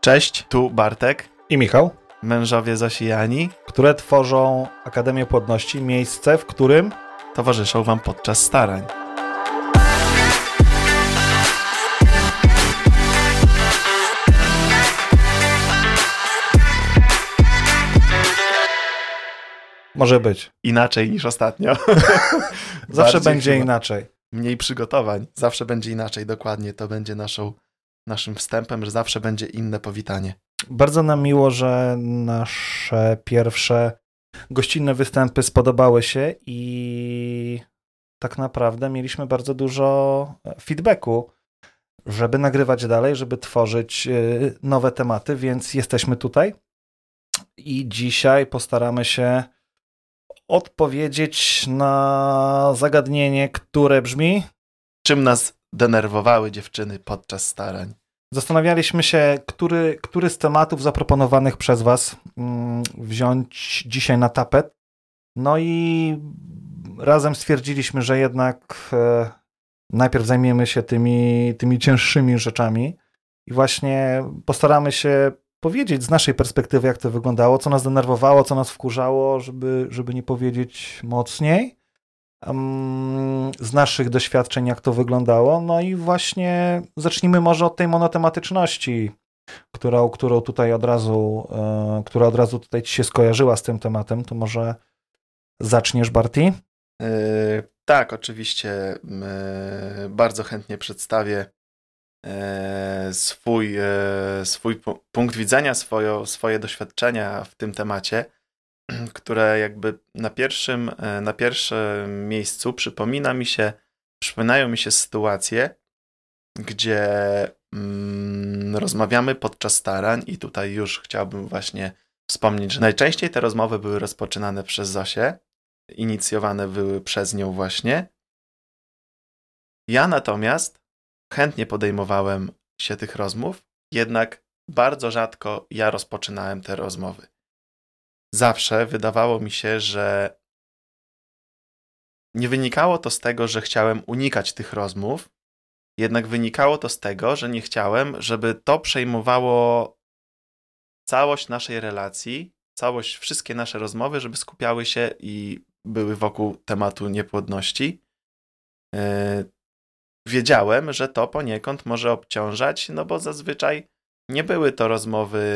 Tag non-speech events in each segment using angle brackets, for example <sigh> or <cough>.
Cześć, tu Bartek, i Michał, mężowie Zosi i Ani, które tworzą Akademię Płodności, miejsce, w którym towarzyszą Wam podczas starań. może być. Inaczej niż ostatnio. <laughs> Zawsze Bardziej będzie chyba. inaczej. Mniej przygotowań. Zawsze będzie inaczej, dokładnie. To będzie naszą, naszym wstępem, że zawsze będzie inne powitanie. Bardzo nam miło, że nasze pierwsze gościnne występy spodobały się i tak naprawdę mieliśmy bardzo dużo feedbacku, żeby nagrywać dalej, żeby tworzyć y, nowe tematy, więc jesteśmy tutaj. I dzisiaj postaramy się odpowiedzieć na zagadnienie, które brzmi: Czym nas denerwowały dziewczyny podczas starań? Zastanawialiśmy się, który, który z tematów zaproponowanych przez Was mm, wziąć dzisiaj na tapet. No i razem stwierdziliśmy, że jednak e, najpierw zajmiemy się tymi, tymi cięższymi rzeczami i właśnie postaramy się powiedzieć z naszej perspektywy, jak to wyglądało, co nas denerwowało, co nas wkurzało, żeby, żeby nie powiedzieć mocniej. Z naszych doświadczeń, jak to wyglądało. No i właśnie zacznijmy może od tej monotematyczności, którą, którą tutaj od razu, e, która od razu tutaj ci się skojarzyła z tym tematem. To może zaczniesz, Barty? Yy, tak, oczywiście. Yy, bardzo chętnie przedstawię swój, swój pu- punkt widzenia, swoje doświadczenia w tym temacie, <clears throat> które jakby na pierwszym, yy, na pierwszym miejscu przypomina mi się, przypominają mi się sytuacje, gdzie mm, rozmawiamy podczas starań i tutaj już chciałbym właśnie wspomnieć, że najczęściej te rozmowy były rozpoczynane przez Zosię, inicjowane były przez nią właśnie. Ja natomiast chętnie podejmowałem się tych rozmów, jednak bardzo rzadko ja rozpoczynałem te rozmowy. Zawsze wydawało mi się, że nie wynikało to z tego, że chciałem unikać tych rozmów, jednak wynikało to z tego, że nie chciałem, żeby to przejmowało całość naszej relacji, całość, wszystkie nasze rozmowy, żeby skupiały się i były wokół tematu niepłodności. Yy, Wiedziałem, że to poniekąd może obciążać, no bo zazwyczaj nie były to rozmowy,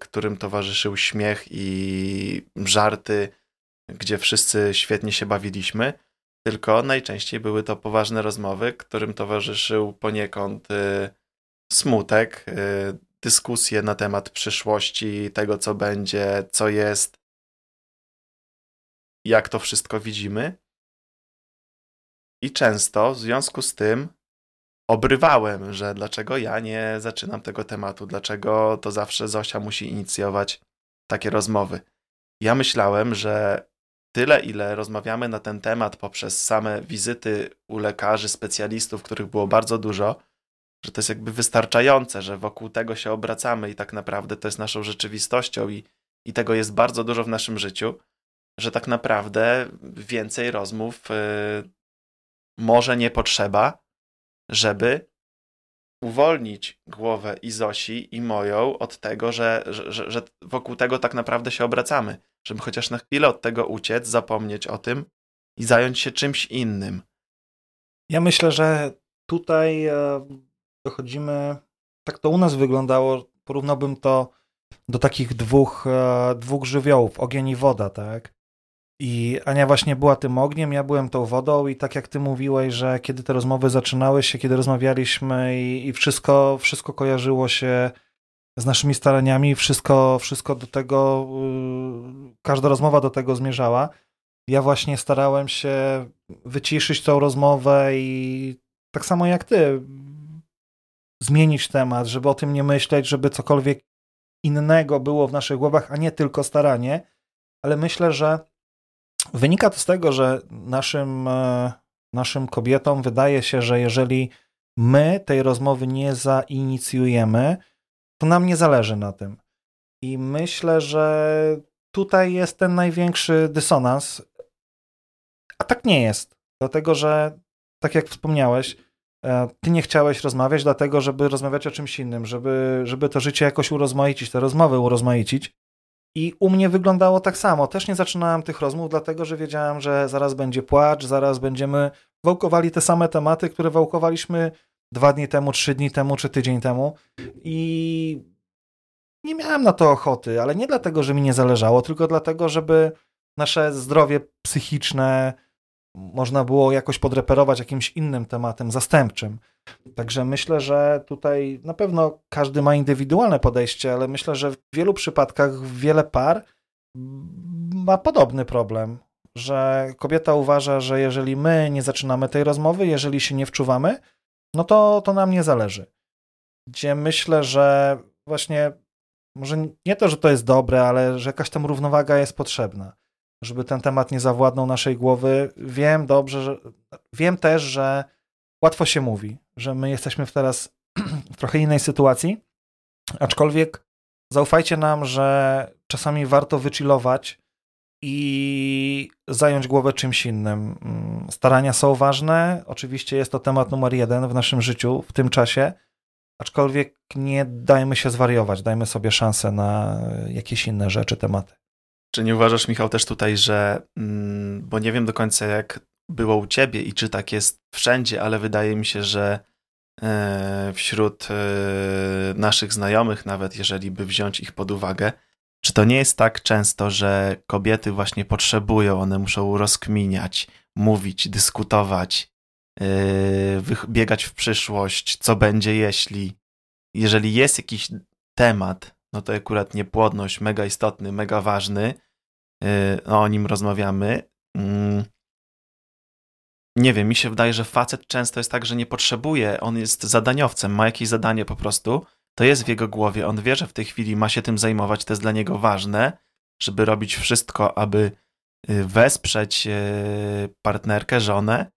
którym towarzyszył śmiech i żarty, gdzie wszyscy świetnie się bawiliśmy, tylko najczęściej były to poważne rozmowy, którym towarzyszył poniekąd y, smutek, y, dyskusje na temat przyszłości, tego co będzie, co jest, jak to wszystko widzimy. I często w związku z tym obrywałem, że dlaczego ja nie zaczynam tego tematu, dlaczego to zawsze Zosia musi inicjować takie rozmowy. Ja myślałem, że tyle, ile rozmawiamy na ten temat poprzez same wizyty u lekarzy, specjalistów, których było bardzo dużo, że to jest jakby wystarczające, że wokół tego się obracamy i tak naprawdę to jest naszą rzeczywistością i, i tego jest bardzo dużo w naszym życiu, że tak naprawdę więcej rozmów yy, może nie potrzeba, żeby uwolnić głowę i Zosi i moją od tego, że, że, że, wokół tego tak naprawdę się obracamy. Żeby chociaż na chwilę od tego uciec, zapomnieć o tym i zająć się czymś innym. Ja myślę, że tutaj e, dochodzimy, tak to u nas wyglądało, porównałbym to do takich dwóch, e, dwóch żywiołów, ogień i woda, tak? I Ania właśnie była tym ogniem, ja byłem tą wodą i tak jak ty mówiłeś, że kiedy te rozmowy zaczynały się, kiedy rozmawialiśmy i, i wszystko, wszystko kojarzyło się z naszymi staraniami, wszystko, wszystko do tego, yy, każda rozmowa do tego zmierzała. Ja właśnie starałem się wyciszyć tą rozmowę i tak samo jak ty, zmienić temat, żeby o tym nie myśleć, żeby cokolwiek innego było w naszych głowach, a nie tylko staranie. Ale myślę, że wynika to z tego, że naszym, e, naszym kobietom wydaje się, że jeżeli my tej rozmowy nie zainicjujemy, to nam nie zależy na tym. I myślę, że tutaj jest ten największy dysonans. A tak nie jest. Dlatego, że tak jak wspomniałeś, e, ty nie chciałeś rozmawiać, dlatego, żeby rozmawiać o czymś innym, żeby, żeby to życie jakoś urozmaicić, te rozmowy urozmaicić. I u mnie wyglądało tak samo. Też nie zaczynałem tych rozmów, dlatego że wiedziałem, że zaraz będzie płacz, zaraz będziemy wałkowali te same tematy, które wałkowaliśmy dwa dni temu, trzy dni temu czy tydzień temu. I nie miałem na to ochoty, ale nie dlatego, że mi nie zależało, tylko dlatego, żeby nasze zdrowie psychiczne można było jakoś podreperować jakimś innym tematem zastępczym. Także myślę, że tutaj na pewno każdy ma indywidualne podejście, ale myślę, że w wielu przypadkach wiele par ma podobny problem, że kobieta uważa, że jeżeli my nie zaczynamy tej rozmowy, jeżeli się nie wczuwamy, no to, to nam nie zależy. Gdzie myślę, że właśnie może nie to, że to jest dobre, ale że jakaś tam równowaga jest potrzebna, żeby ten temat nie zawładnął naszej głowy. Wiem dobrze, że wiem też, że łatwo się mówi, że my jesteśmy teraz <clears throat> w trochę innej sytuacji, aczkolwiek zaufajcie nam, że czasami warto wychillować i zająć głowę czymś innym. Mm, starania są ważne, oczywiście jest to temat numer jeden w naszym życiu w tym czasie, aczkolwiek nie dajmy się zwariować, dajmy sobie szansę na jakieś inne rzeczy, tematy. Czy nie uważasz, Michał, też tutaj, że, mm, bo nie wiem do końca, jak było u ciebie i czy tak jest wszędzie, ale wydaje mi się, że e, wśród e, naszych znajomych, nawet jeżeli by wziąć ich pod uwagę, czy to nie jest tak często, że kobiety właśnie potrzebują, one muszą rozkminiać, mówić, dyskutować, yy, biegać w przyszłość, co będzie jeśli. Jeżeli jest jakiś temat, no to akurat niepłodność, mega istotny, mega ważny, no o nim rozmawiamy. Yy. Nie wiem, mi się wydaje, że facet często jest tak, że nie potrzebuje, on jest zadaniowcem, ma jakieś zadanie po prostu to jest w jego głowie. On wie, że w tej chwili ma się tym zajmować, to jest dla niego ważne, żeby robić wszystko, aby y, wesprzeć y, partnerkę, żonę, y,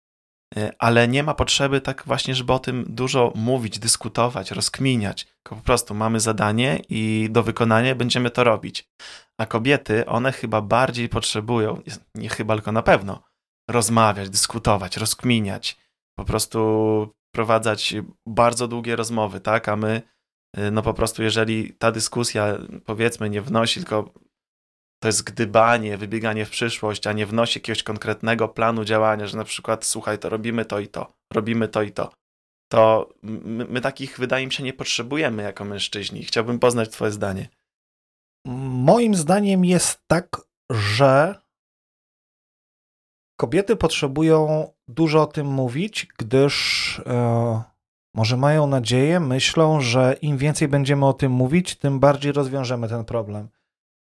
ale nie ma potrzeby tak właśnie, żeby o tym dużo mówić, dyskutować, rozkminiać. Tylko po prostu mamy zadanie i do wykonania będziemy to robić. A kobiety, one chyba bardziej potrzebują, nie chyba, tylko na pewno, rozmawiać, dyskutować, rozkminiać, po prostu prowadzać bardzo długie rozmowy, tak? A my Y, no po prostu jeżeli ta dyskusja powiedzmy nie wnosi, tylko to jest gdybanie, wybieganie w przyszłość, a nie wnosi jakiegoś konkretnego planu działania, że na przykład słuchaj, to robimy to i to, robimy to i to, to my, my takich wydaje mi się nie potrzebujemy jako mężczyźni. Chciałbym poznać twoje zdanie. Moim zdaniem jest tak, że kobiety potrzebują dużo o tym mówić, gdyż e, może mają nadzieję, myślą, że im więcej będziemy o tym mówić, tym bardziej rozwiążemy ten problem.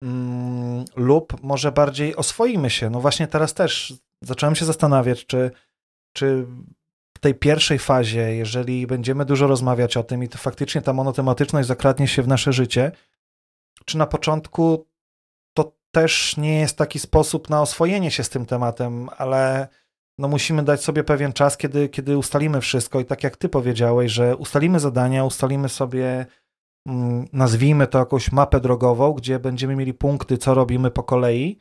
Mm, lub może bardziej oswoimy się. No właśnie teraz też zacząłem się zastanawiać, czy, czy w tej pierwszej fazie, jeżeli będziemy dużo rozmawiać o tym i to faktycznie ta monotematyczność zakradnie się w nasze życie, czy na początku to też nie jest taki sposób na oswojenie się z tym tematem, ale no musimy dać sobie pewien czas, kiedy, kiedy ustalimy wszystko i tak jak ty powiedziałeś, że ustalimy zadania, ustalimy sobie, nazwijmy to jakąś mapę drogową, gdzie będziemy mieli punkty, co robimy po kolei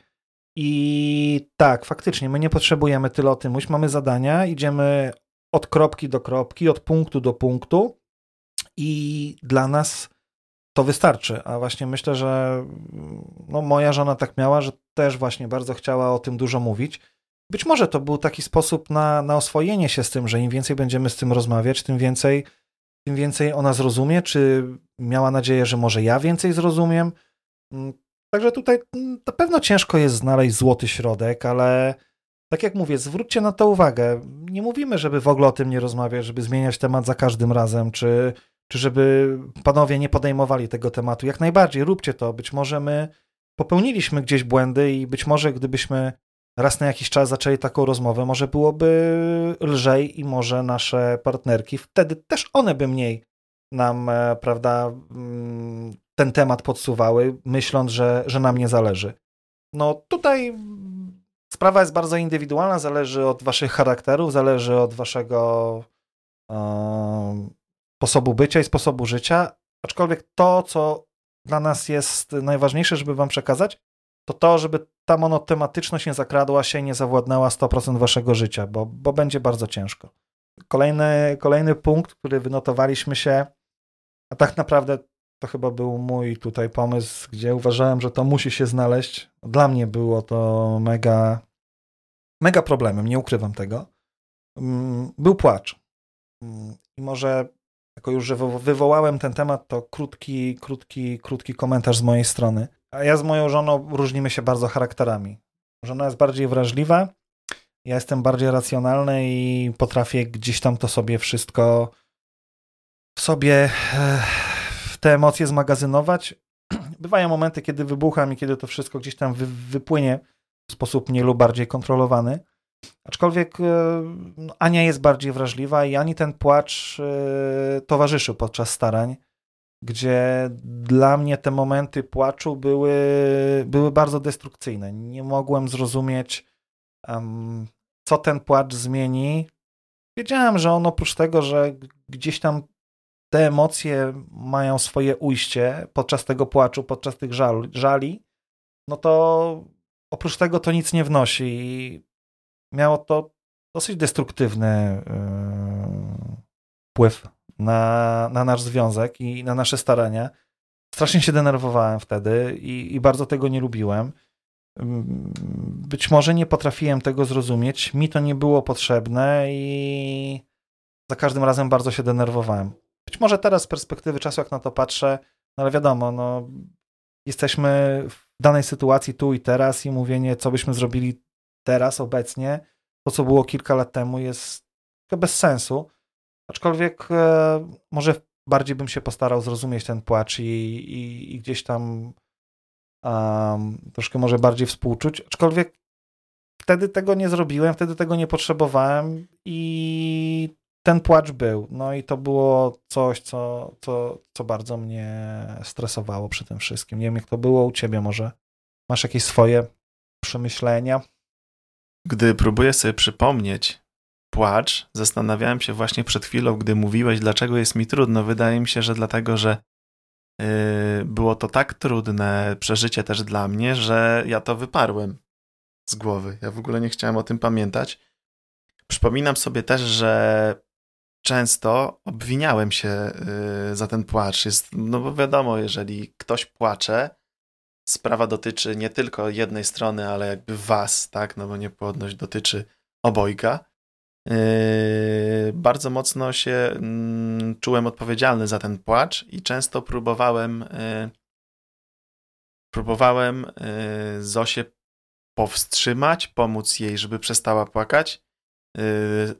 i tak, faktycznie, my nie potrzebujemy tyle o tym, już mamy zadania, idziemy od kropki do kropki, od punktu do punktu i dla nas to wystarczy. A właśnie myślę, że no, moja żona tak miała, że też właśnie bardzo chciała o tym dużo mówić. Być może to był taki sposób na, na oswojenie się z tym, że im więcej będziemy z tym rozmawiać, tym więcej, tym więcej ona zrozumie, czy miała nadzieję, że może ja więcej zrozumiem. Mm, także tutaj mm, na pewno ciężko jest znaleźć złoty środek, ale tak jak mówię, zwróćcie na to uwagę. Nie mówimy, żeby w ogóle o tym nie rozmawiać, żeby zmieniać temat za każdym razem, czy, czy żeby panowie nie podejmowali tego tematu. Jak najbardziej, róbcie to. Być może my popełniliśmy gdzieś błędy i być może gdybyśmy raz na jakiś czas zaczęli taką rozmowę, może byłoby lżej i może nasze partnerki, wtedy też one by mniej nam, e, prawda, mm, ten temat podsuwały, myśląc, że, że nam nie zależy. No tutaj sprawa jest bardzo indywidualna, zależy od waszych charakterów, zależy od waszego e, sposobu bycia i sposobu życia, aczkolwiek to, co dla nas jest najważniejsze, żeby wam przekazać, to to, żeby ta monotematyczność nie zakradła się i nie zawładnęła 100% waszego życia, bo, bo będzie bardzo ciężko. kolejny, kolejny punkt, który wynotowaliśmy się, a tak naprawdę to chyba był mój tutaj pomysł, gdzie uważałem, że to musi się znaleźć. Dla mnie było to mega, mega problemem, nie ukrywam tego. Mm, był płacz. Mm, I może jako już, że wywołałem ten temat, to krótki, krótki, krótki komentarz z mojej strony. A ja z moją żoną różnimy się bardzo charakterami. Żona jest bardziej wrażliwa, ja jestem bardziej racjonalny i potrafię gdzieś tam to sobie wszystko w sobie te emocje zmagazynować. <clears throat> Bywają momenty, kiedy wybucham i kiedy to wszystko gdzieś tam wy, wypłynie w sposób mniej lub bardziej kontrolowany. Aczkolwiek e, Ania jest bardziej wrażliwa i ani ten płacz e, towarzyszył podczas starań, gdzie dla mnie te momenty płaczu były, były bardzo destrukcyjne. Nie mogłem zrozumieć, um, co ten płacz zmieni. Wiedziałem, że on oprócz tego, że gdzieś tam te emocje mają swoje ujście podczas tego płaczu, podczas tych żal, żali, no to oprócz tego to nic nie wnosi. I miało to dosyć destruktywny yy, wpływ na, na nasz związek i na nasze starania. Strasznie się denerwowałem wtedy i, i bardzo tego nie lubiłem. Być może nie potrafiłem tego zrozumieć, mi to nie było potrzebne i za każdym razem bardzo się denerwowałem. Być może teraz z perspektywy czasu, jak na to patrzę, no ale wiadomo, no, jesteśmy w danej sytuacji tu i teraz i mówienie, co byśmy zrobili teraz, obecnie, to co było kilka lat temu jest bez sensu. Aczkolwiek e, może bardziej bym się postarał zrozumieć ten płacz i, i, i gdzieś tam um, troszkę może bardziej współczuć. Aczkolwiek wtedy tego nie zrobiłem, wtedy tego nie potrzebowałem i ten płacz był. No i to było coś, co, co, co bardzo mnie stresowało przy tym wszystkim. Nie wiem, jak to było u ciebie, może masz jakieś swoje przemyślenia? Gdy próbuję sobie przypomnieć płacz, zastanawiałem się właśnie przed chwilą, gdy mówiłeś, dlaczego jest mi trudno. Wydaje mi się, że dlatego, że yy, było to tak trudne przeżycie też dla mnie, że ja to wyparłem z głowy. Ja w ogóle nie chciałem o tym pamiętać. Przypominam sobie też, że często obwiniałem się y, za ten płacz. Jest, no bo wiadomo, jeżeli ktoś płacze, sprawa dotyczy nie tylko jednej strony, ale jakby was, tak? No bo niepłodność dotyczy obojga. Yy, bardzo mocno się mm, czułem odpowiedzialny za ten płacz i często próbowałem yy, próbowałem yy, Zosię powstrzymać, pomóc jej, żeby przestała płakać,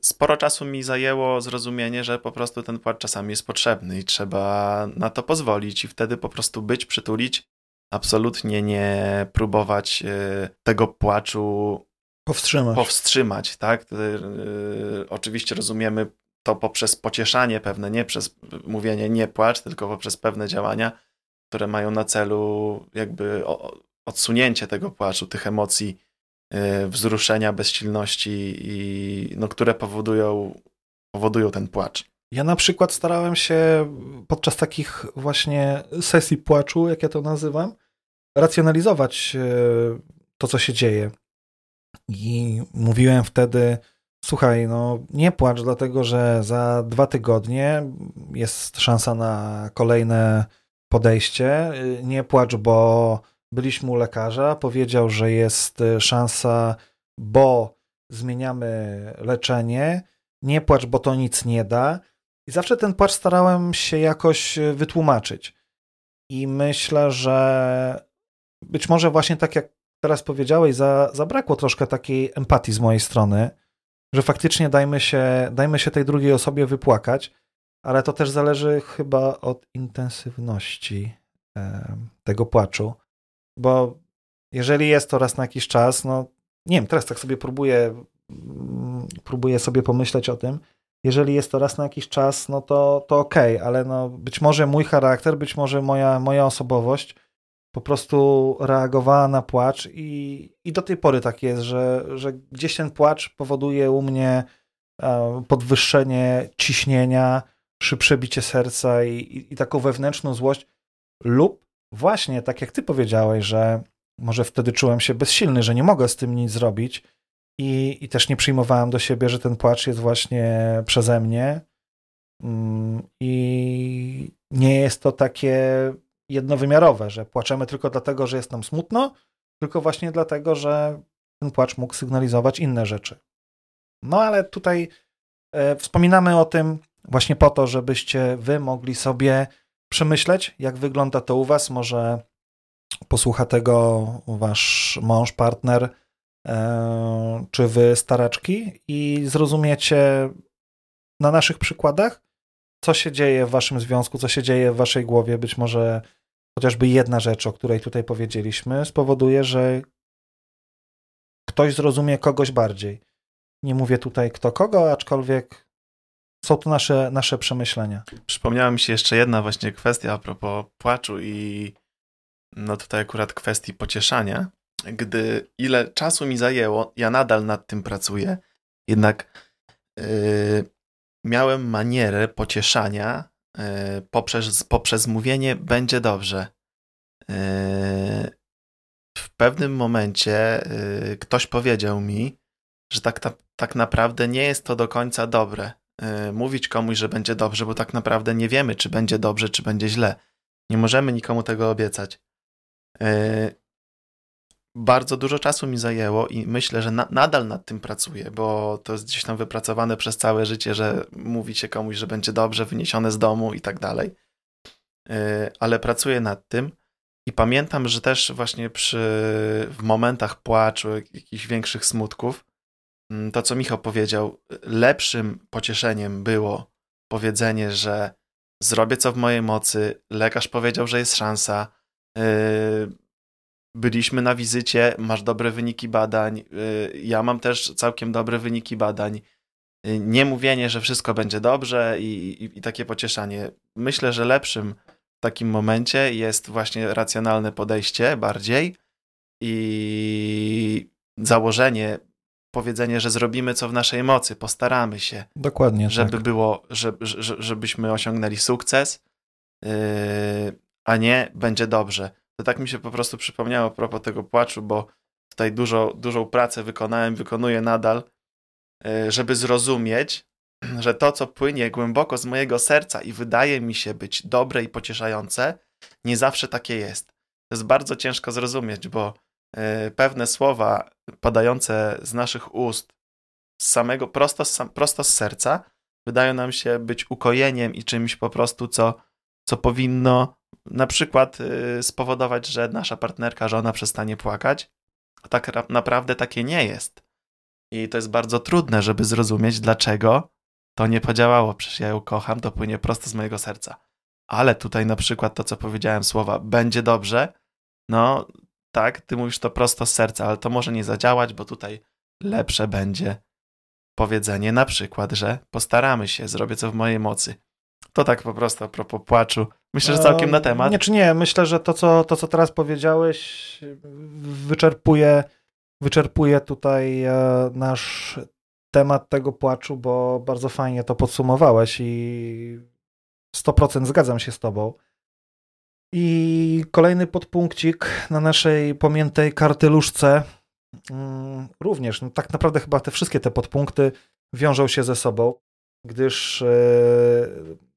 sporo czasu mi zajęło zrozumienie, że po prostu ten płacz czasami jest potrzebny i trzeba na to pozwolić i wtedy po prostu być, przytulić, absolutnie nie próbować y, tego płaczu powstrzymać. powstrzymać tak? Y, oczywiście rozumiemy to poprzez pocieszanie pewne, nie przez mówienie nie płacz, tylko poprzez pewne działania, które mają na celu jakby odsunięcie tego płaczu, tych emocji Y, wzruszenia, bezsilności, i, no, które powodują, powodują ten płacz. Ja na przykład starałem się podczas takich właśnie sesji płaczu, jak ja to nazywam, racjonalizować y, to, co się dzieje. I mówiłem wtedy, słuchaj, no nie płacz, dlatego że za dwa tygodnie jest szansa na kolejne podejście. Y, nie płacz, bo byliśmy u lekarza, powiedział, że jest e, szansa, bo zmieniamy leczenie, nie płacz, bo to nic nie da. I zawsze ten płacz starałem się jakoś e, wytłumaczyć. I myślę, że być może właśnie tak jak teraz powiedziałeś, za, zabrakło troszkę takiej empatii z mojej strony, że faktycznie dajmy się, dajmy się tej drugiej osobie wypłakać, ale to też zależy chyba od intensywności e, tego płaczu. Bo jeżeli jest to raz na jakiś czas, no nie wiem, teraz tak sobie próbuję, mm, próbuję sobie pomyśleć o tym. Jeżeli jest to raz na jakiś czas, no to, to okej, okay, ale no być może mój charakter, być może moja, moja osobowość po prostu reagowała na płacz i, i do tej pory tak jest, że, że gdzieś ten płacz powoduje u mnie e, podwyższenie ciśnienia, szybsze bicie serca i, i, i taką wewnętrzną złość lub właśnie tak jak ty powiedziałeś, że może wtedy czułem się bezsilny, że nie mogę z tym nic zrobić, i, i też nie przyjmowałem do siebie, że ten płacz jest właśnie przeze mnie. Mm, I nie jest to takie jednowymiarowe, że płaczemy tylko dlatego, że jest nam smutno, tylko właśnie dlatego, że ten płacz mógł sygnalizować inne rzeczy. No ale tutaj e, wspominamy o tym właśnie po to, żebyście wy mogli sobie przemyśleć, jak wygląda to u was. Może posłucha tego wasz mąż, partner, e, czy wy staraczki i zrozumiecie na naszych przykładach, co się dzieje w waszym związku, co się dzieje w waszej głowie. Być może chociażby jedna rzecz, o której tutaj powiedzieliśmy, spowoduje, że ktoś zrozumie kogoś bardziej. Nie mówię tutaj kto kogo, aczkolwiek są to nasze, nasze przemyślenia. Przypomniała mi się jeszcze jedna właśnie kwestia a propos płaczu i no tutaj akurat kwestii pocieszania. Gdy ile czasu mi zajęło, ja nadal nad tym pracuję, jednak yy, miałem manierę pocieszania poprzez, poprzez mówienie będzie dobrze. Yy, w pewnym momencie yy, ktoś powiedział mi, że tak, ta, tak naprawdę nie jest to do końca dobre. Mówić komuś, że będzie dobrze, bo tak naprawdę nie wiemy, czy będzie dobrze, czy będzie źle. Nie możemy nikomu tego obiecać. Bardzo dużo czasu mi zajęło i myślę, że na, nadal nad tym pracuję, bo to jest gdzieś tam wypracowane przez całe życie, że mówi się komuś, że będzie dobrze, wyniesione z domu i tak dalej. Yy, ale pracuję nad tym i pamiętam, że też właśnie przy, w momentach płaczu, jakichś większych smutków, mm, to co Michał powiedział, lepszym pocieszeniem było powiedzenie, że zrobię co w mojej mocy, lekarz powiedział, że jest szansa, yy, byliśmy na wizycie, masz dobre wyniki badań, yy, ja mam też całkiem dobre wyniki badań. Yy, nie mówienie, że wszystko będzie dobrze i, i, i takie pocieszanie. Myślę, że lepszym w takim momencie jest właśnie racjonalne podejście bardziej i założenie, powiedzenie, że zrobimy co w naszej mocy, postaramy się. Dokładnie. Żeby tak. było, że, że, żebyśmy osiągnęli sukces, yy, a nie będzie dobrze. To tak mi się po prostu przypomniało a propos tego płaczu, bo tutaj dużo, dużą pracę wykonałem, wykonuję nadal, yy, żeby zrozumieć, <clears throat> że to, co płynie głęboko z mojego serca i wydaje mi się być dobre i pocieszające, nie zawsze takie jest. To jest bardzo ciężko zrozumieć, bo yy, pewne słowa padające z naszych ust, z samego, prosto prosto z serca, wydają nam się być ukojeniem i czymś po prostu, co, co powinno na przykład yy, spowodować, że nasza partnerka, żona przestanie płakać. A tak naprawdę takie nie jest. I to jest bardzo trudne, żeby zrozumieć, dlaczego to nie podziałało. Przecież ja ją kocham, to płynie prosto z mojego serca. Ale tutaj na przykład to, co powiedziałem, słowa będzie dobrze, no tak, ty mówisz to prosto z serca, ale to może nie zadziałać, bo tutaj lepsze będzie powiedzenie na przykład, że postaramy się, zrobię co w mojej mocy. To tak po prostu a propos płaczu. Myślę, że całkiem na temat. Nie, czy nie, myślę, że to, co, to, co teraz powiedziałeś, wyczerpuje, wyczerpuje tutaj e, nasz temat tego płaczu, bo bardzo fajnie to podsumowałeś i 100% zgadzam się z tobą. I kolejny podpunkcik na naszej pamiętej kartyluszce mm, również, no tak naprawdę chyba te wszystkie te podpunkty wiążą się ze sobą, gdyż e,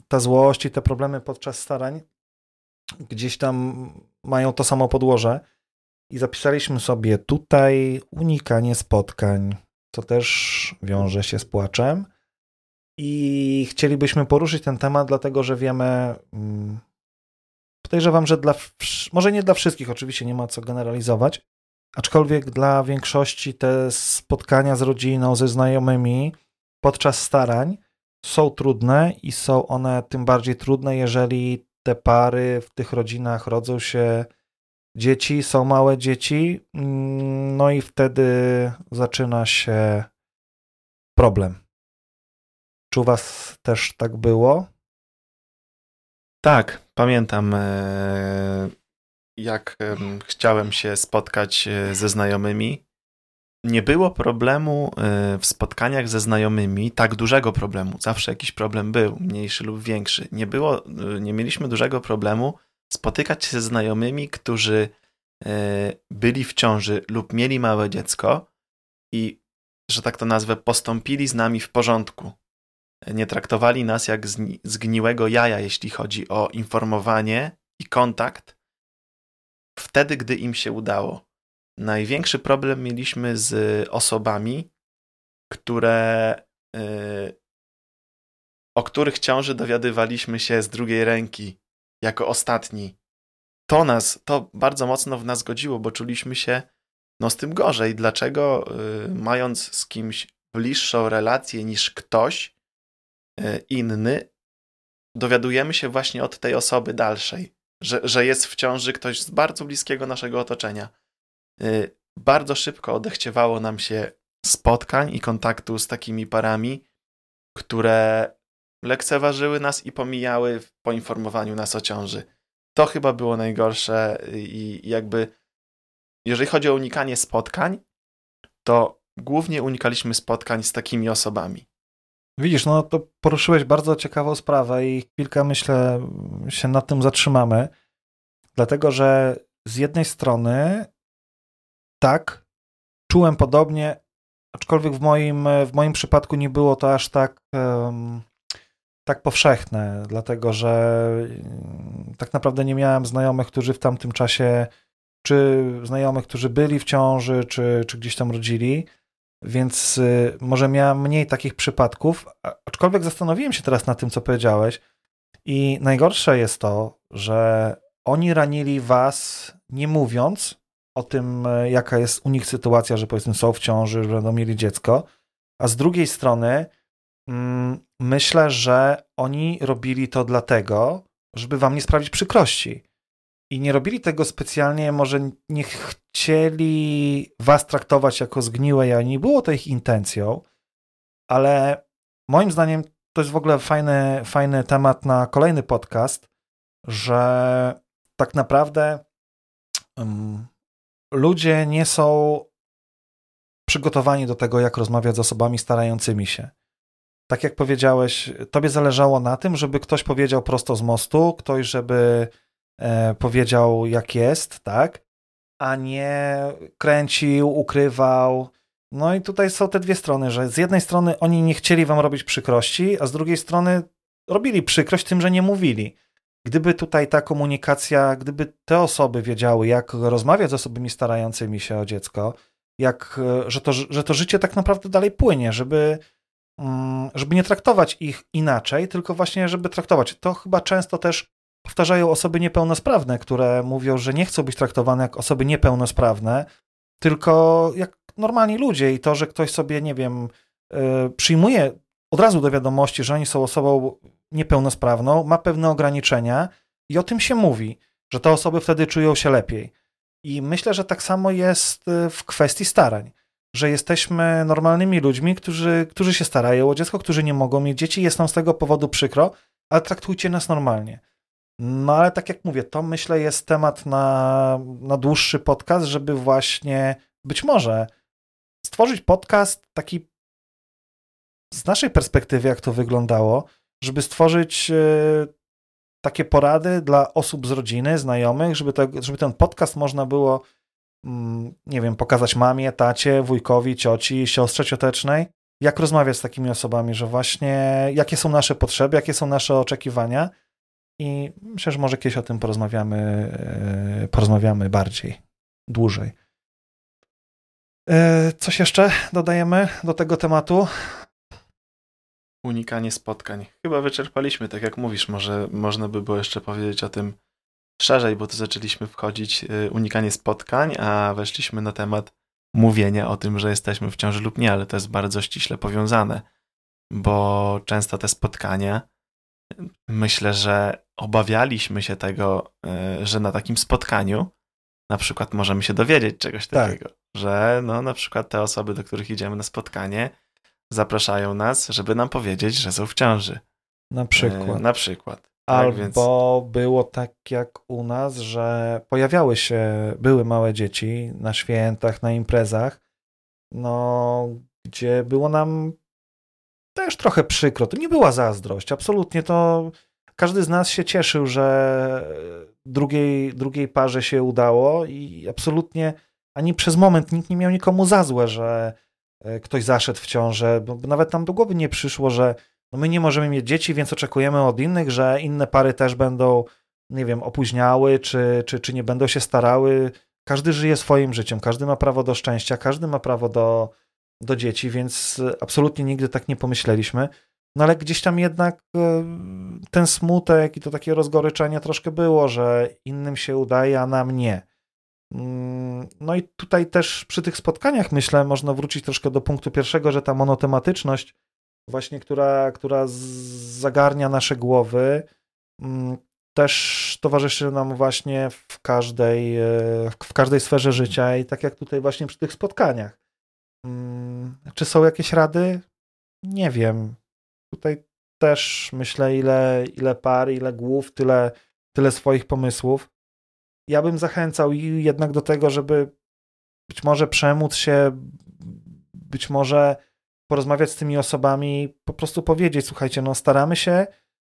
ta złość i te problemy podczas starań gdzieś tam mają to samo podłoże. I zapisaliśmy sobie tutaj unikanie spotkań, co też wiąże się z płaczem. I chcielibyśmy poruszyć ten temat, dlatego że wiemy, mm, podejrzewam, że dla, może nie dla wszystkich, oczywiście nie ma co generalizować, aczkolwiek dla większości te spotkania z rodziną, ze znajomymi podczas starań są trudne i są one tym bardziej trudne, jeżeli te pary w tych rodzinach rodzą się dzieci, są małe dzieci, mm, no i wtedy zaczyna się problem. Czy u was też tak było? Tak, pamiętam e, jak chciałem się spotkać e, ze znajomymi. Nie było problemu e, w spotkaniach ze znajomymi, tak dużego problemu. Zawsze jakiś problem był, mniejszy lub większy. Nie było, nie mieliśmy dużego problemu spotykać się ze znajomymi, którzy byli w ciąży lub mieli małe dziecko i że tak to nazwę, postąpili z nami w porządku. Nie traktowali nas jak zgniłego jaja, jeśli chodzi o informowanie i kontakt, wtedy, gdy im się udało. Największy problem mieliśmy z osobami, które, yy, o których ciąży dowiadywaliśmy się z drugiej ręki, jako ostatni. To nas, to bardzo mocno w nas godziło, bo czuliśmy się no z tym gorzej. Dlaczego yy, mając z kimś bliższą relację niż ktoś yy, inny, dowiadujemy się właśnie od tej osoby dalszej, że, że jest w ciąży ktoś z bardzo bliskiego naszego otoczenia. Yy, bardzo szybko odechciewało nam się spotkań i kontaktu z takimi parami, które lekceważyły nas i pomijały w poinformowaniu nas o ciąży. To chyba było najgorsze i jakby jeżeli chodzi o unikanie spotkań, to głównie unikaliśmy spotkań z takimi osobami. Widzisz, no to poruszyłeś bardzo ciekawą sprawę i chwilkę myślę się nad tym zatrzymamy, dlatego że z jednej strony tak, czułem podobnie, aczkolwiek w moim, w moim przypadku nie było to aż tak, um, tak powszechne, dlatego że um, tak naprawdę nie miałem znajomych, którzy w tamtym czasie, czy znajomych, którzy byli w ciąży, czy, czy gdzieś tam rodzili, więc y, może miałem mniej takich przypadków, aczkolwiek zastanowiłem się teraz nad tym, co powiedziałeś i najgorsze jest to, że oni ranili was nie mówiąc, o tym, e, jaka jest u nich sytuacja, że powiedzmy są w ciąży, że będą mieli dziecko, a z drugiej strony mm, myślę, że oni robili to dlatego, żeby wam nie sprawić przykrości. I nie robili tego specjalnie, może nie chcieli was traktować jako zgniłe ja nie było to ich intencją, ale moim zdaniem to jest w ogóle fajny, fajny temat na kolejny podcast, że tak naprawdę um, ludzie nie są przygotowani do tego, jak rozmawiać z osobami starającymi się. Tak jak powiedziałeś, tobie zależało na tym, żeby ktoś powiedział prosto z mostu, ktoś, żeby e, powiedział, jak jest, tak? A nie kręcił, ukrywał. No i tutaj są te dwie strony, że z jednej strony oni nie chcieli wam robić przykrości, a z drugiej strony robili przykrość tym, że nie mówili. Gdyby tutaj ta komunikacja, gdyby te osoby wiedziały, jak rozmawiać z osobami starającymi się o dziecko, jak, że, to, że to życie tak naprawdę dalej płynie, żeby, mm, żeby nie traktować ich inaczej, tylko właśnie, żeby traktować. To chyba często też powtarzają osoby niepełnosprawne, które mówią, że nie chcą być traktowane jak osoby niepełnosprawne, tylko jak normalni ludzie i to, że ktoś sobie, nie wiem, y, przyjmuje od razu do wiadomości, że oni są osobą niepełnosprawną, ma pewne ograniczenia i o tym się mówi, że te osoby wtedy czują się lepiej. I myślę, że tak samo jest y, w kwestii starań, że jesteśmy normalnymi ludźmi, którzy, którzy się starają o dziecko, którzy nie mogą mieć dzieci, jest nam z tego powodu przykro, ale traktujcie nas normalnie. No ale tak jak mówię, to myślę jest temat na, na dłuższy podcast, żeby właśnie być może stworzyć podcast taki z naszej perspektywy, jak to wyglądało, żeby stworzyć e, takie porady dla osób z rodziny, znajomych, żeby, żeby ten podcast można było, mm, nie wiem, pokazać mamie, tacie, wujkowi, cioci, siostrze ciotecznej, jak rozmawiać z takimi osobami, że właśnie jakie są nasze potrzeby, jakie są nasze oczekiwania i myślę, że może kiedyś o tym porozmawiamy, e, porozmawiamy bardziej, dłużej. E, coś jeszcze dodajemy do tego tematu? Unikanie spotkań. Chyba wyczerpaliśmy, tak jak mówisz, może można by było jeszcze powiedzieć o tym szerzej, bo tu zaczęliśmy wchodzić y, unikanie spotkań, a weszliśmy na temat mówienia o tym, że jesteśmy w ciąży lub nie, ale to jest bardzo ściśle powiązane, bo często te spotkania, myślę, że obawialiśmy się tego, y, że na takim spotkaniu na przykład możemy się dowiedzieć czegoś tak. takiego, że no na przykład te osoby, do których idziemy na spotkanie, zapraszają nas, żeby nam powiedzieć, że są w ciąży. Na przykład. E, na przykład. Tak, Albo więc... było tak jak u nas, że pojawiały się, były małe dzieci na świętach, na imprezach, no, gdzie było nam też trochę przykro. To nie była zazdrość, absolutnie to każdy z nas się cieszył, że drugiej, drugiej parze się udało i absolutnie ani przez moment nikt nie miał nikomu za złe, że ktoś zaszedł w ciążę, bo nawet nam do głowy nie przyszło, że no my nie możemy mieć dzieci, więc oczekujemy od innych, że inne pary też będą, nie wiem, opóźniały, czy, czy, czy nie będą się starały. Każdy żyje swoim życiem, każdy ma prawo do szczęścia, każdy ma prawo do, do dzieci, więc absolutnie nigdy tak nie pomyśleliśmy. No ale gdzieś tam jednak e, ten smutek i to takie rozgoryczenie troszkę było, że innym się udaje, a nam nie. Mm, no i tutaj też przy tych spotkaniach, myślę, można wrócić troszkę do punktu pierwszego, że ta monotematyczność, właśnie która, która zagarnia nasze głowy, mm, też towarzyszy nam właśnie w każdej, e, w każdej sferze życia i tak jak tutaj właśnie przy tych spotkaniach. Mm, czy są jakieś rady? Nie wiem. Tutaj też myślę, ile, ile par, ile głów, tyle, tyle swoich pomysłów. Ja bym zachęcał jednak do tego, żeby być może przemóc się, być może porozmawiać z tymi osobami, po prostu powiedzieć, słuchajcie, no staramy się,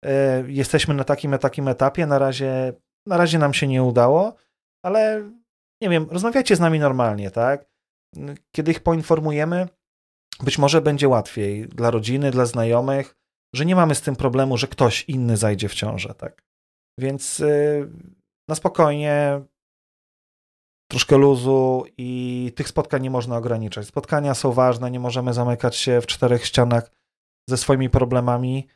e, jesteśmy na takim, takim etapie, na razie, na razie nam się nie udało, ale nie wiem, rozmawiajcie z nami normalnie, tak? Kiedy ich poinformujemy, być może będzie łatwiej dla rodziny, dla znajomych, że nie mamy z tym problemu, że ktoś inny zajdzie w ciążę, tak? Więc y, na spokojnie, troszkę luzu i tych spotkań nie można ograniczać. Spotkania są ważne, nie możemy zamykać się w czterech ścianach ze swoimi problemami.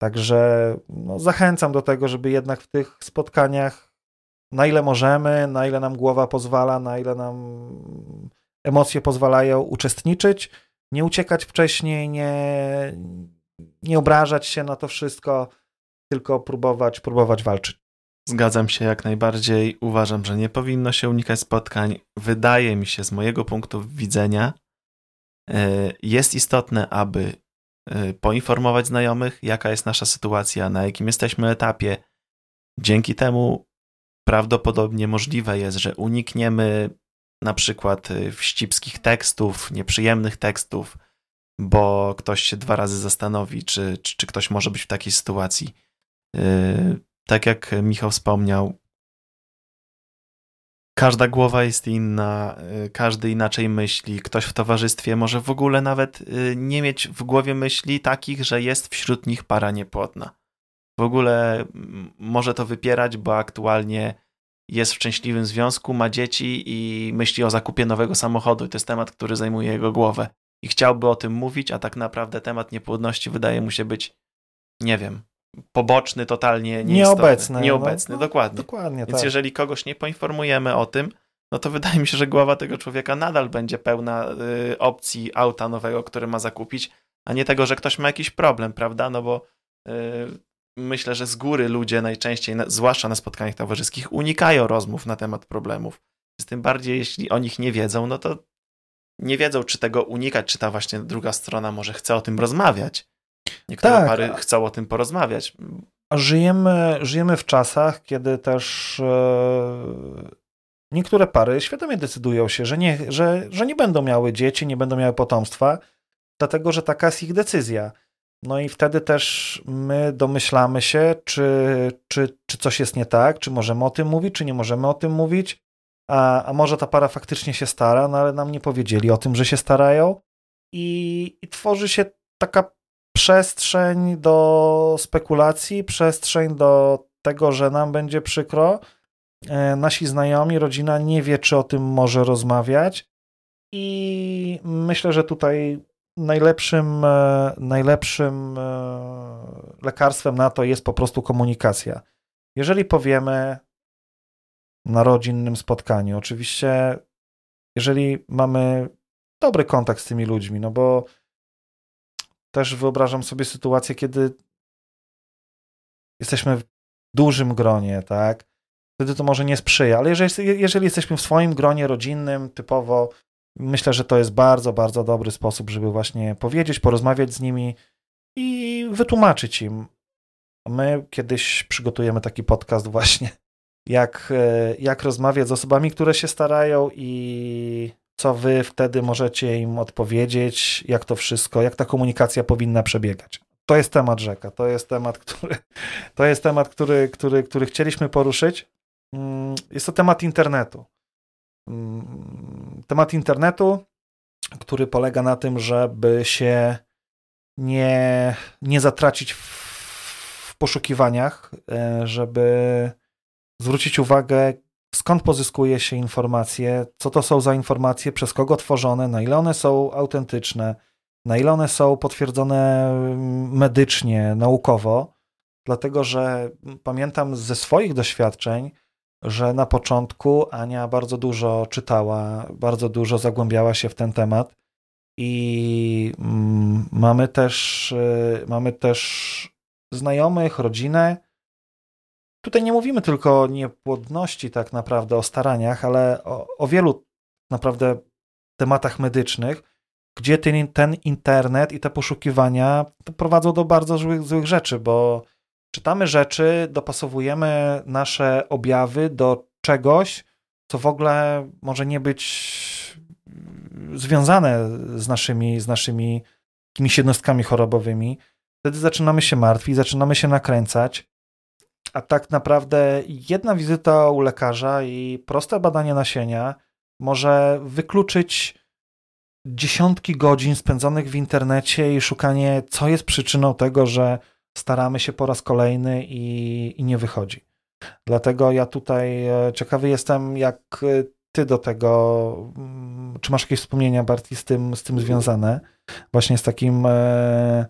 Także no, zachęcam do tego, żeby jednak w tych spotkaniach, na ile możemy, na ile nam głowa pozwala, na ile nam emocje pozwalają uczestniczyć, nie uciekać wcześniej, nie, nie obrażać się na to wszystko, tylko próbować, próbować walczyć. Zgadzam się jak najbardziej. Uważam, że nie powinno się unikać spotkań. Wydaje mi się, z mojego punktu widzenia, e, jest istotne, aby e, poinformować znajomych, jaka jest nasza sytuacja, na jakim jesteśmy etapie. Dzięki temu prawdopodobnie możliwe jest, że unikniemy na przykład y, wścibskich tekstów, nieprzyjemnych tekstów, bo ktoś się dwa razy zastanowi, czy, czy, czy ktoś może być w takiej sytuacji. Tak jak Michał wspomniał, każda głowa jest inna, yy, każdy inaczej myśli. Ktoś w towarzystwie może w ogóle nawet yy, nie mieć w głowie myśli takich, że jest wśród nich para niepłodna. W ogóle może to wypierać, bo aktualnie jest w szczęśliwym związku, ma dzieci i myśli o zakupie nowego samochodu. To jest temat, który zajmuje jego głowę. I chciałby o tym mówić, a tak naprawdę temat niepłodności wydaje mu się być, nie wiem, poboczny, totalnie nieobecny. Nieobecny, no, dokładnie. dokładnie. Więc tak. jeżeli kogoś nie poinformujemy o tym, no to wydaje mi się, że głowa tego człowieka nadal będzie pełna y, opcji auta nowego, który ma zakupić, a nie tego, że ktoś ma jakiś problem, prawda? No bo y, myślę, że z góry ludzie najczęściej, zwłaszcza na spotkaniach towarzyskich, unikają rozmów na temat problemów. Z tym bardziej, jeśli o nich nie wiedzą, no to nie wiedzą, czy tego unikać, czy ta właśnie druga strona może chce o tym rozmawiać. Niektóre tak. pary chcą o tym porozmawiać. Żyjemy, żyjemy w czasach, kiedy też e, niektóre pary świadomie decydują się, że nie, że, że nie będą miały dzieci, nie będą miały potomstwa, dlatego że taka jest ich decyzja. No i wtedy też my domyślamy się, czy, czy, czy coś jest nie tak, czy możemy o tym mówić, czy nie możemy o tym mówić. A, a może ta para faktycznie się stara, no ale nam nie powiedzieli o tym, że się starają. I, i tworzy się taka przestrzeń do spekulacji, przestrzeń do tego, że nam będzie przykro. E, nasi znajomi, rodzina nie wie, czy o tym może rozmawiać. I myślę, że tutaj najlepszym, e, najlepszym e, lekarstwem na to jest po prostu komunikacja. Jeżeli powiemy na rodzinnym spotkaniu, oczywiście, jeżeli mamy dobry kontakt z tymi ludźmi, no bo też wyobrażam sobie sytuację, kiedy jesteśmy w dużym gronie, tak? Wtedy to może nie sprzyja, ale jeżeli, jeżeli jesteśmy w swoim gronie rodzinnym, typowo Myślę, że to jest bardzo, bardzo dobry sposób, żeby właśnie powiedzieć, porozmawiać z nimi i wytłumaczyć im. My kiedyś przygotujemy taki podcast właśnie, jak, e, jak rozmawiać z osobami, które się starają i co wy wtedy możecie im odpowiedzieć, jak to wszystko, jak ta komunikacja powinna przebiegać. To jest temat rzeka, to jest temat, który, to jest temat, który, który, który chcieliśmy poruszyć. Mm, jest to temat internetu. Mm, temat internetu. który polega na tym, żeby się nie, nie zatracić w, w poszukiwaniach, e, żeby zwrócić uwagę, skąd pozyskuje się informacje, co to są za informacje, przez kogo tworzone, na ile one są autentyczne, na ile one są potwierdzone mm, medycznie, naukowo, dlatego że pamiętam ze swoich doświadczeń, że na początku Ania bardzo dużo czytała, bardzo dużo zagłębiała się w ten temat i mm, mamy też, y, mamy też znajomych, rodzinę. Tutaj nie mówimy tylko o niepłodności tak naprawdę, o staraniach, ale o, o wielu naprawdę tematach medycznych, gdzie ten, ten internet i te poszukiwania prowadzą do bardzo złych, złych rzeczy, bo czytamy rzeczy, dopasowujemy nasze objawy do czegoś, co w ogóle może nie być związane z naszymi, z naszymi jakimiś jednostkami chorobowymi. Wtedy zaczynamy się martwić, zaczynamy się nakręcać. A tak naprawdę jedna wizyta u lekarza i proste badanie nasienia może wykluczyć dziesiątki godzin spędzonych w internecie i szukanie, co jest przyczyną tego, że staramy się po raz kolejny i, i nie wychodzi. Dlatego ja tutaj e, ciekawy jestem, jak e, ty do tego, mm, czy masz jakieś wspomnienia, Barti, z tym, z tym związane? Właśnie z takim e,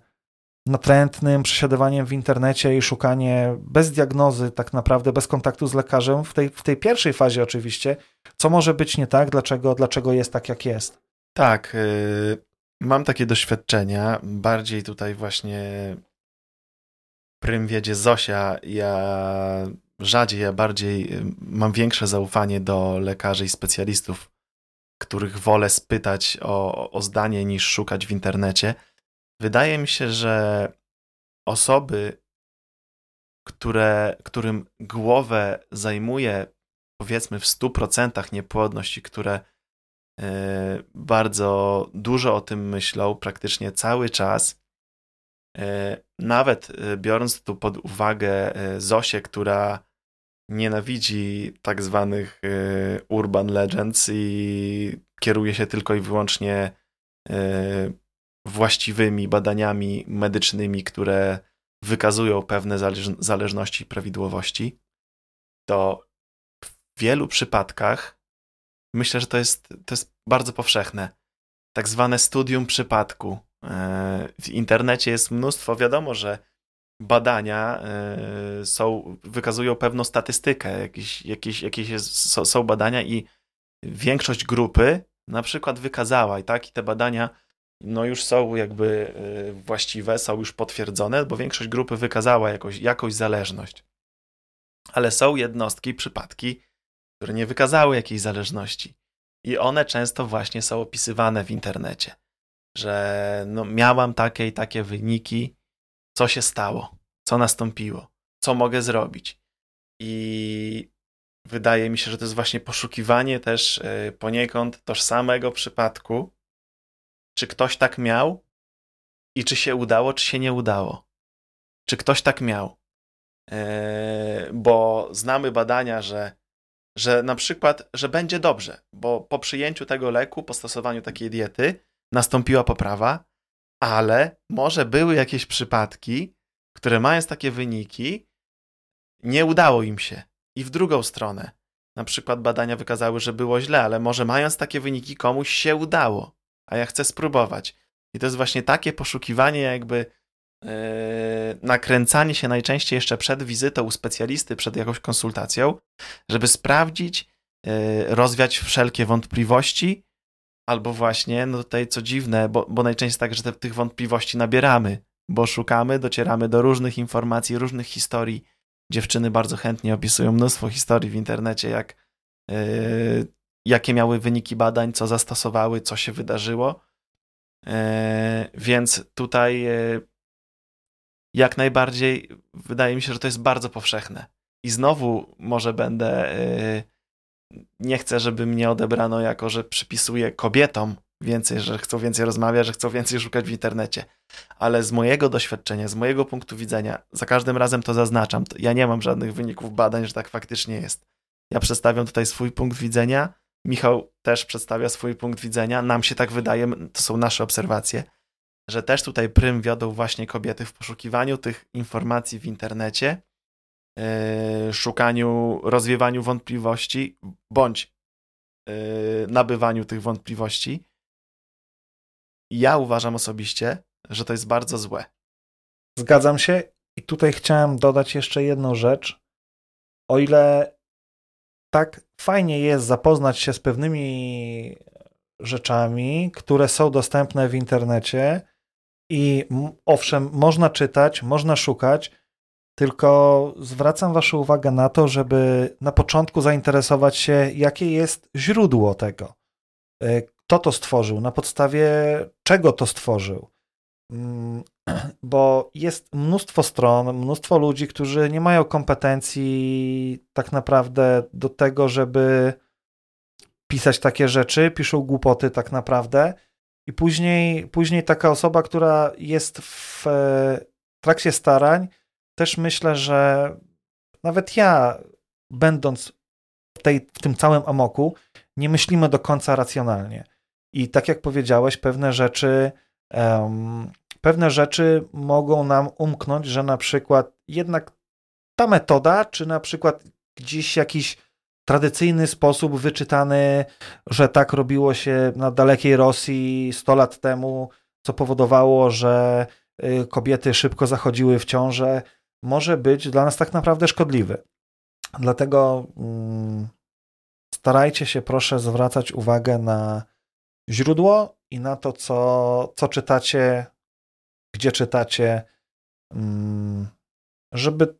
natrętnym przesiadywaniem w internecie i szukanie bez diagnozy, tak naprawdę bez kontaktu z lekarzem, w tej, w tej pierwszej fazie oczywiście, co może być nie tak, dlaczego, dlaczego jest tak, jak jest. Tak, y, mam takie doświadczenia, bardziej tutaj właśnie prym wiedzie Zosia, ja rzadziej, ja bardziej y, mam większe zaufanie do lekarzy i specjalistów, których wolę spytać o, o zdanie niż szukać w internecie. Wydaje mi się, że osoby, które, którym głowę zajmuje powiedzmy w 100% niepłodność i które y, bardzo dużo o tym myślą praktycznie cały czas, E, nawet e, biorąc tu pod uwagę e, Zosię, która nienawidzi tak zwanych urban legends i kieruje się tylko i wyłącznie właściwymi badaniami medycznymi, które wykazują pewne zależności i prawidłowości, to w wielu przypadkach myślę, że to jest, to jest bardzo powszechne. Tak zwane studium przypadku. E, w internecie jest mnóstwo, wiadomo, że badania e, są, wykazują pewną statystykę, jakieś, jakieś, jakieś są badania i większość grupy na przykład wykazała i tak, i te badania no już są jakby e, właściwe, są już potwierdzone, bo większość grupy wykazała jakoś, jakąś zależność. Ale są jednostki, przypadki, które nie wykazały jakiejś zależności. I one często właśnie są opisywane w internecie że no, miałam takie i takie wyniki, co się stało, co nastąpiło, co mogę zrobić. I wydaje mi się, że to jest właśnie poszukiwanie też e, poniekąd tożsamego przypadku, czy ktoś tak miał i czy się udało, czy się nie udało. Czy ktoś tak miał. E, bo znamy badania, że, że na przykład, że będzie dobrze, bo po przyjęciu tego leku, po stosowaniu takiej diety, nastąpiła poprawa, ale może były jakieś przypadki, które mając takie wyniki, nie udało im się. I w drugą stronę. Na przykład badania wykazały, że było źle, ale może mając takie wyniki komuś się udało, a ja chcę spróbować. I to jest właśnie takie poszukiwanie, jakby yy, nakręcanie się najczęściej jeszcze przed wizytą u specjalisty, przed jakąś konsultacją, żeby sprawdzić, yy, rozwiać wszelkie wątpliwości Albo właśnie, no tutaj co dziwne, bo, bo najczęściej tak, że te, tych wątpliwości nabieramy, bo szukamy, docieramy do różnych informacji, różnych historii. Dziewczyny bardzo chętnie opisują mnóstwo historii w internecie, jak yy, jakie miały wyniki badań, co zastosowały, co się wydarzyło. Yy, więc tutaj yy, jak najbardziej wydaje mi się, że to jest bardzo powszechne. I znowu może będę yy, nie chcę, żeby mnie odebrano jako, że przypisuję kobietom więcej, że chcą więcej rozmawiać, że chcą więcej szukać w internecie. Ale z mojego doświadczenia, z mojego punktu widzenia, za każdym razem to zaznaczam. Ja nie mam żadnych wyników badań, że tak faktycznie jest. Ja przedstawiam tutaj swój punkt widzenia, Michał też przedstawia swój punkt widzenia. Nam się tak wydaje, to są nasze obserwacje, że też tutaj prym wiodą właśnie kobiety w poszukiwaniu tych informacji w internecie, yy, szukaniu, rozwiewaniu wątpliwości, bądź yy, nabywaniu tych wątpliwości. Ja uważam osobiście, że to jest bardzo złe. Zgadzam się i tutaj chciałem dodać jeszcze jedną rzecz. O ile tak fajnie jest zapoznać się z pewnymi rzeczami, które są dostępne w internecie i owszem, można czytać, można szukać, tylko zwracam Waszą uwagę na to, żeby na początku zainteresować się, jakie jest źródło tego. E, kto to stworzył, na podstawie czego to stworzył. Mm, <clears throat> bo jest mnóstwo stron, mnóstwo ludzi, którzy nie mają kompetencji tak naprawdę do tego, żeby pisać takie rzeczy, piszą głupoty tak naprawdę. I później, później taka osoba, która jest w trakcie starań, też myślę, że nawet ja, będąc w, tej, w tym całym amoku, nie myślimy do końca racjonalnie. I tak jak powiedziałeś, pewne rzeczy um, pewne rzeczy mogą nam umknąć, że na przykład jednak ta metoda, czy na przykład gdzieś jakiś tradycyjny sposób wyczytany, że tak robiło się na dalekiej Rosji 100 lat temu, co powodowało, że y, kobiety szybko zachodziły w ciążę, może być dla nas tak naprawdę szkodliwy. Dlatego mm, starajcie się proszę zwracać uwagę na źródło i na to, co, co czytacie, gdzie czytacie, mm, żeby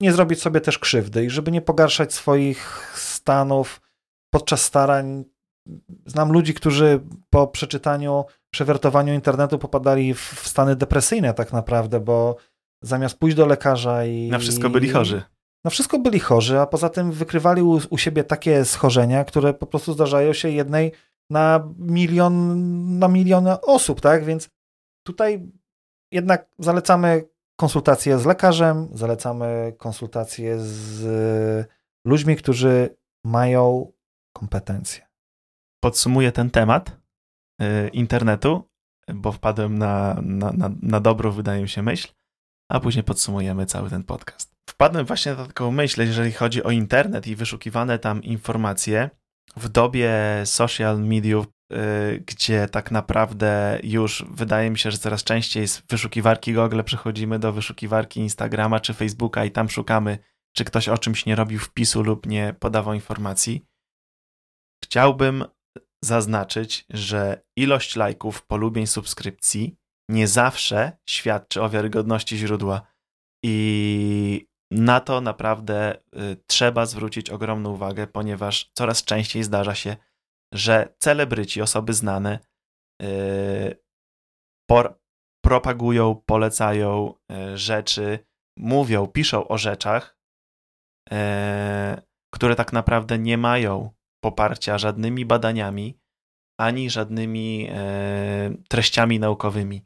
nie zrobić sobie też krzywdy i żeby nie pogarszać swoich stanów podczas starań. Znam ludzi, którzy po przeczytaniu, przewertowaniu internetu popadali w stany depresyjne tak naprawdę, bo zamiast pójść do lekarza i... Na wszystko byli chorzy. Na wszystko byli chorzy, a poza tym wykrywali u, u siebie takie schorzenia, które po prostu zdarzają się jednej na milion, na miliony osób, tak? Więc tutaj jednak zalecamy konsultacje z lekarzem, zalecamy konsultacje z ludźmi, którzy mają kompetencje. Podsumuję ten temat y, internetu, bo wpadłem na, na, na, na dobrą, wydaje mi się, myśl, a później podsumujemy cały ten podcast. Wpadłem właśnie na taką myśl, jeżeli chodzi o internet i wyszukiwane tam informacje. W dobie social mediów gdzie tak naprawdę już wydaje mi się, że coraz częściej z wyszukiwarki Google przechodzimy do wyszukiwarki Instagrama czy Facebooka i tam szukamy, czy ktoś o czymś nie robił wpisu lub nie podawał informacji. Chciałbym zaznaczyć, że ilość lajków, polubień, subskrypcji nie zawsze świadczy o wiarygodności źródła i na to naprawdę y, trzeba zwrócić ogromną uwagę, ponieważ coraz częściej zdarza się, że celebryci, osoby znane, yy, por, propagują, polecają yy, rzeczy, mówią, piszą o rzeczach, yy, które tak naprawdę nie mają poparcia żadnymi badaniami ani żadnymi yy, treściami naukowymi.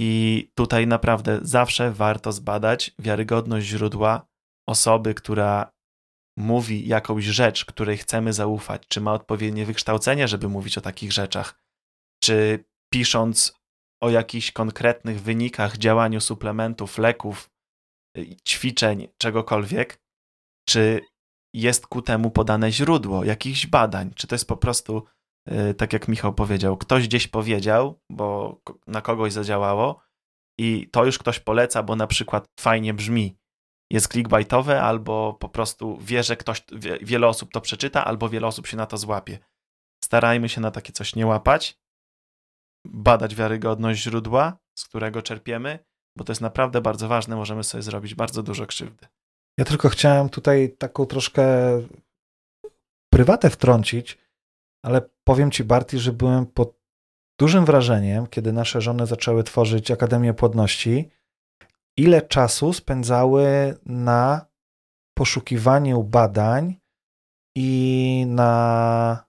I tutaj naprawdę zawsze warto zbadać wiarygodność źródła osoby, która mówi jakąś rzecz, której chcemy zaufać, czy ma odpowiednie wykształcenie, żeby mówić o takich rzeczach, czy pisząc o jakichś konkretnych wynikach działaniu suplementów, leków, y, ćwiczeń, czegokolwiek, czy jest ku temu podane źródło jakichś badań, czy to jest po prostu, y, tak jak Michał powiedział, ktoś gdzieś powiedział, bo na kogoś zadziałało i to już ktoś poleca, bo na przykład fajnie brzmi, jest clickbaitowe, albo po prostu wie, że ktoś, wiele osób to przeczyta, albo wiele osób się na to złapie. Starajmy się na takie coś nie łapać, badać wiarygodność źródła, z którego czerpiemy, bo to jest naprawdę bardzo ważne, możemy sobie zrobić bardzo dużo krzywdy. Ja tylko chciałem tutaj taką troszkę prywatę wtrącić, ale powiem Ci, Barty, że byłem pod dużym wrażeniem, kiedy nasze żony zaczęły tworzyć Akademię Płodności, ile czasu spędzały na poszukiwaniu badań i na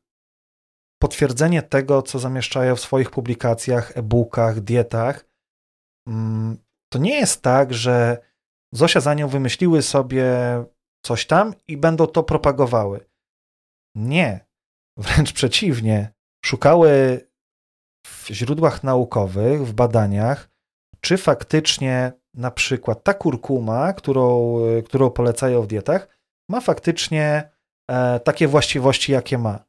potwierdzenie tego, co zamieszczają w swoich publikacjach, e-bookach, dietach. Mm, to nie jest tak, że Zosia za nią wymyśliły sobie coś tam i będą to propagowały. Nie. Wręcz przeciwnie, szukały w źródłach naukowych, w badaniach, czy faktycznie na przykład ta kurkuma, którą, którą polecają w dietach, ma faktycznie e, takie właściwości, jakie ma.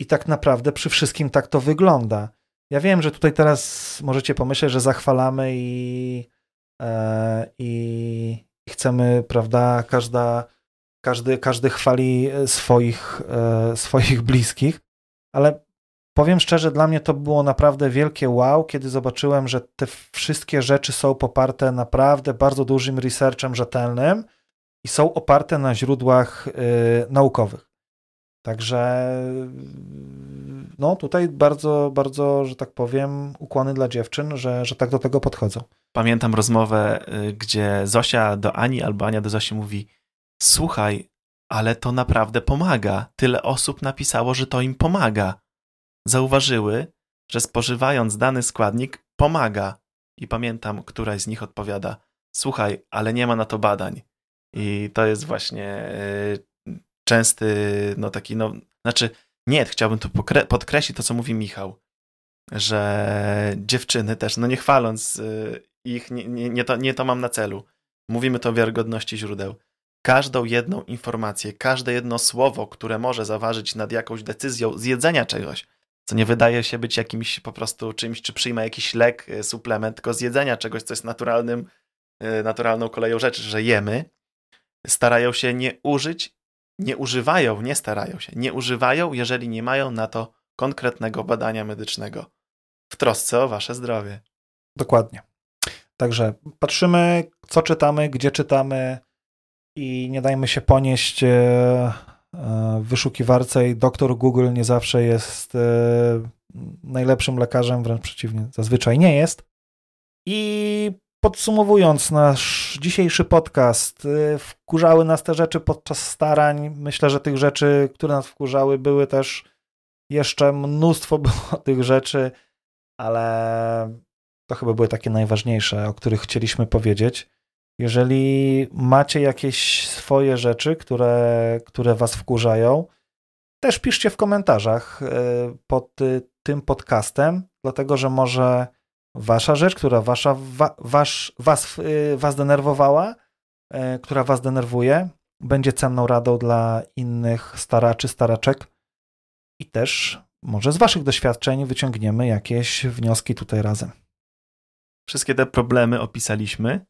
I tak naprawdę przy wszystkim tak to wygląda. Ja wiem, że tutaj teraz możecie pomyśleć, że zachwalamy i, e, i chcemy, prawda, każda, każdy, każdy chwali swoich, e, swoich <laughs> bliskich, ale powiem szczerze, dla mnie to było naprawdę wielkie wow, kiedy zobaczyłem, że te wszystkie rzeczy są poparte naprawdę bardzo dużym researchem rzetelnym i są oparte na źródłach y, naukowych. Także no tutaj bardzo, bardzo, że tak powiem, ukłony dla dziewczyn, że, że tak do tego podchodzą. Pamiętam rozmowę, y, gdzie Zosia do Ani albo Ania do Zosi mówi: Słuchaj, ale to naprawdę pomaga. Tyle osób napisało, że to im pomaga. Zauważyły, że spożywając dany składnik pomaga. I pamiętam, któraś z nich odpowiada: Słuchaj, ale nie ma na to badań. I to jest właśnie y, częsty, no taki, no, znaczy, nie, chciałbym tu podkreślić to, co mówi Michał, że dziewczyny też, no nie chwaląc y, ich, nie, nie, nie, to, nie to mam na celu. Mówimy to o wiarygodności źródeł. Każdą jedną informację, każde jedno słowo, które może zaważyć nad jakąś decyzją zjedzenia czegoś, co nie wydaje się być jakimś po prostu czymś, czy przyjmę jakiś lek, y, suplement, tylko zjedzenia czegoś, co jest naturalnym, naturalną koleją rzeczy, że jemy, starają się nie użyć, nie używają, nie starają się, nie używają, jeżeli nie mają na to konkretnego badania medycznego w trosce o wasze zdrowie. Dokładnie. Także patrzymy, co czytamy, gdzie czytamy i nie dajmy się ponieść e, e, wyszukiwarce i doktor Google nie zawsze jest e, najlepszym lekarzem, wręcz przeciwnie, zazwyczaj nie jest. I Podsumowując nasz dzisiejszy podcast, y, wkurzały nas te rzeczy podczas starań. Myślę, że tych rzeczy, które nas wkurzały, były też jeszcze mnóstwo <laughs> było tych rzeczy, ale to chyba były takie najważniejsze, o których chcieliśmy powiedzieć. Jeżeli macie jakieś swoje rzeczy, które, które was wkurzają, też piszcie w komentarzach y, pod y, tym podcastem, dlatego że może wasza rzecz, która wasza, wa, wasz, was, y, was denerwowała, która was denerwuje, będzie cenną radą dla innych staraczy, staraczek i też może z waszych doświadczeń wyciągniemy jakieś wnioski tutaj razem. Wszystkie te problemy opisaliśmy,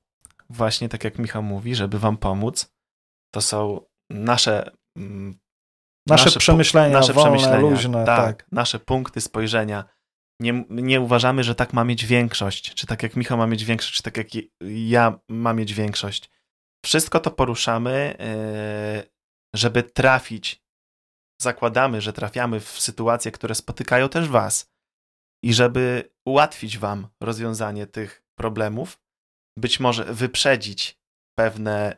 właśnie tak jak Michał mówi, żeby wam pomóc. To są nasze mm, nasze, nasze przemyślenia, nasze wolne, przemyślenia, luźne, tak, tak, nasze punkty spojrzenia nie, nie uważamy, że tak ma mieć większość, czy tak jak Michał ma mieć większość, czy tak jak ja mam mieć większość. Wszystko to poruszamy, e, żeby trafić. Zakładamy, że trafiamy w sytuacje, które spotykają też Was. I żeby ułatwić Wam rozwiązanie tych problemów, być może wyprzedzić pewne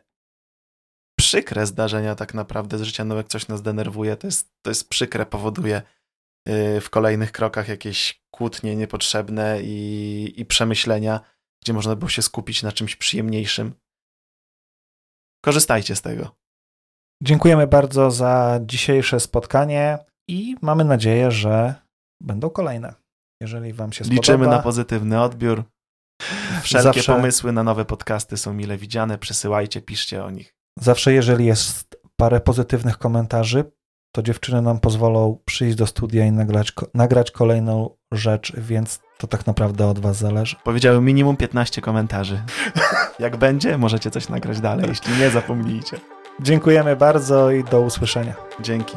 przykre zdarzenia tak naprawdę z życia, no jak coś nas denerwuje, to jest, to jest przykre, powoduje Y, w kolejnych krokach jakieś kłótnie niepotrzebne i, i przemyślenia, gdzie można było się skupić na czymś przyjemniejszym. Korzystajcie z tego. Dziękujemy bardzo za dzisiejsze spotkanie i mamy nadzieję, że będą kolejne. Jeżeli Wam się spodoba. Liczymy na pozytywny odbiór. Wszelkie Zawsze... pomysły na nowe podcasty są mile widziane. Przesyłajcie, piszcie o nich. Zawsze, jeżeli jest parę pozytywnych komentarzy, to dziewczyny nam pozwolą przyjść do studia i nagrać, nagrać kolejną rzecz, więc to tak naprawdę od was zależy. Powiedziałem minimum 15 komentarzy. <laughs> Jak będzie, możecie coś nagrać dalej, jeśli nie zapomnijcie. Dziękujemy bardzo i do usłyszenia. Dzięki.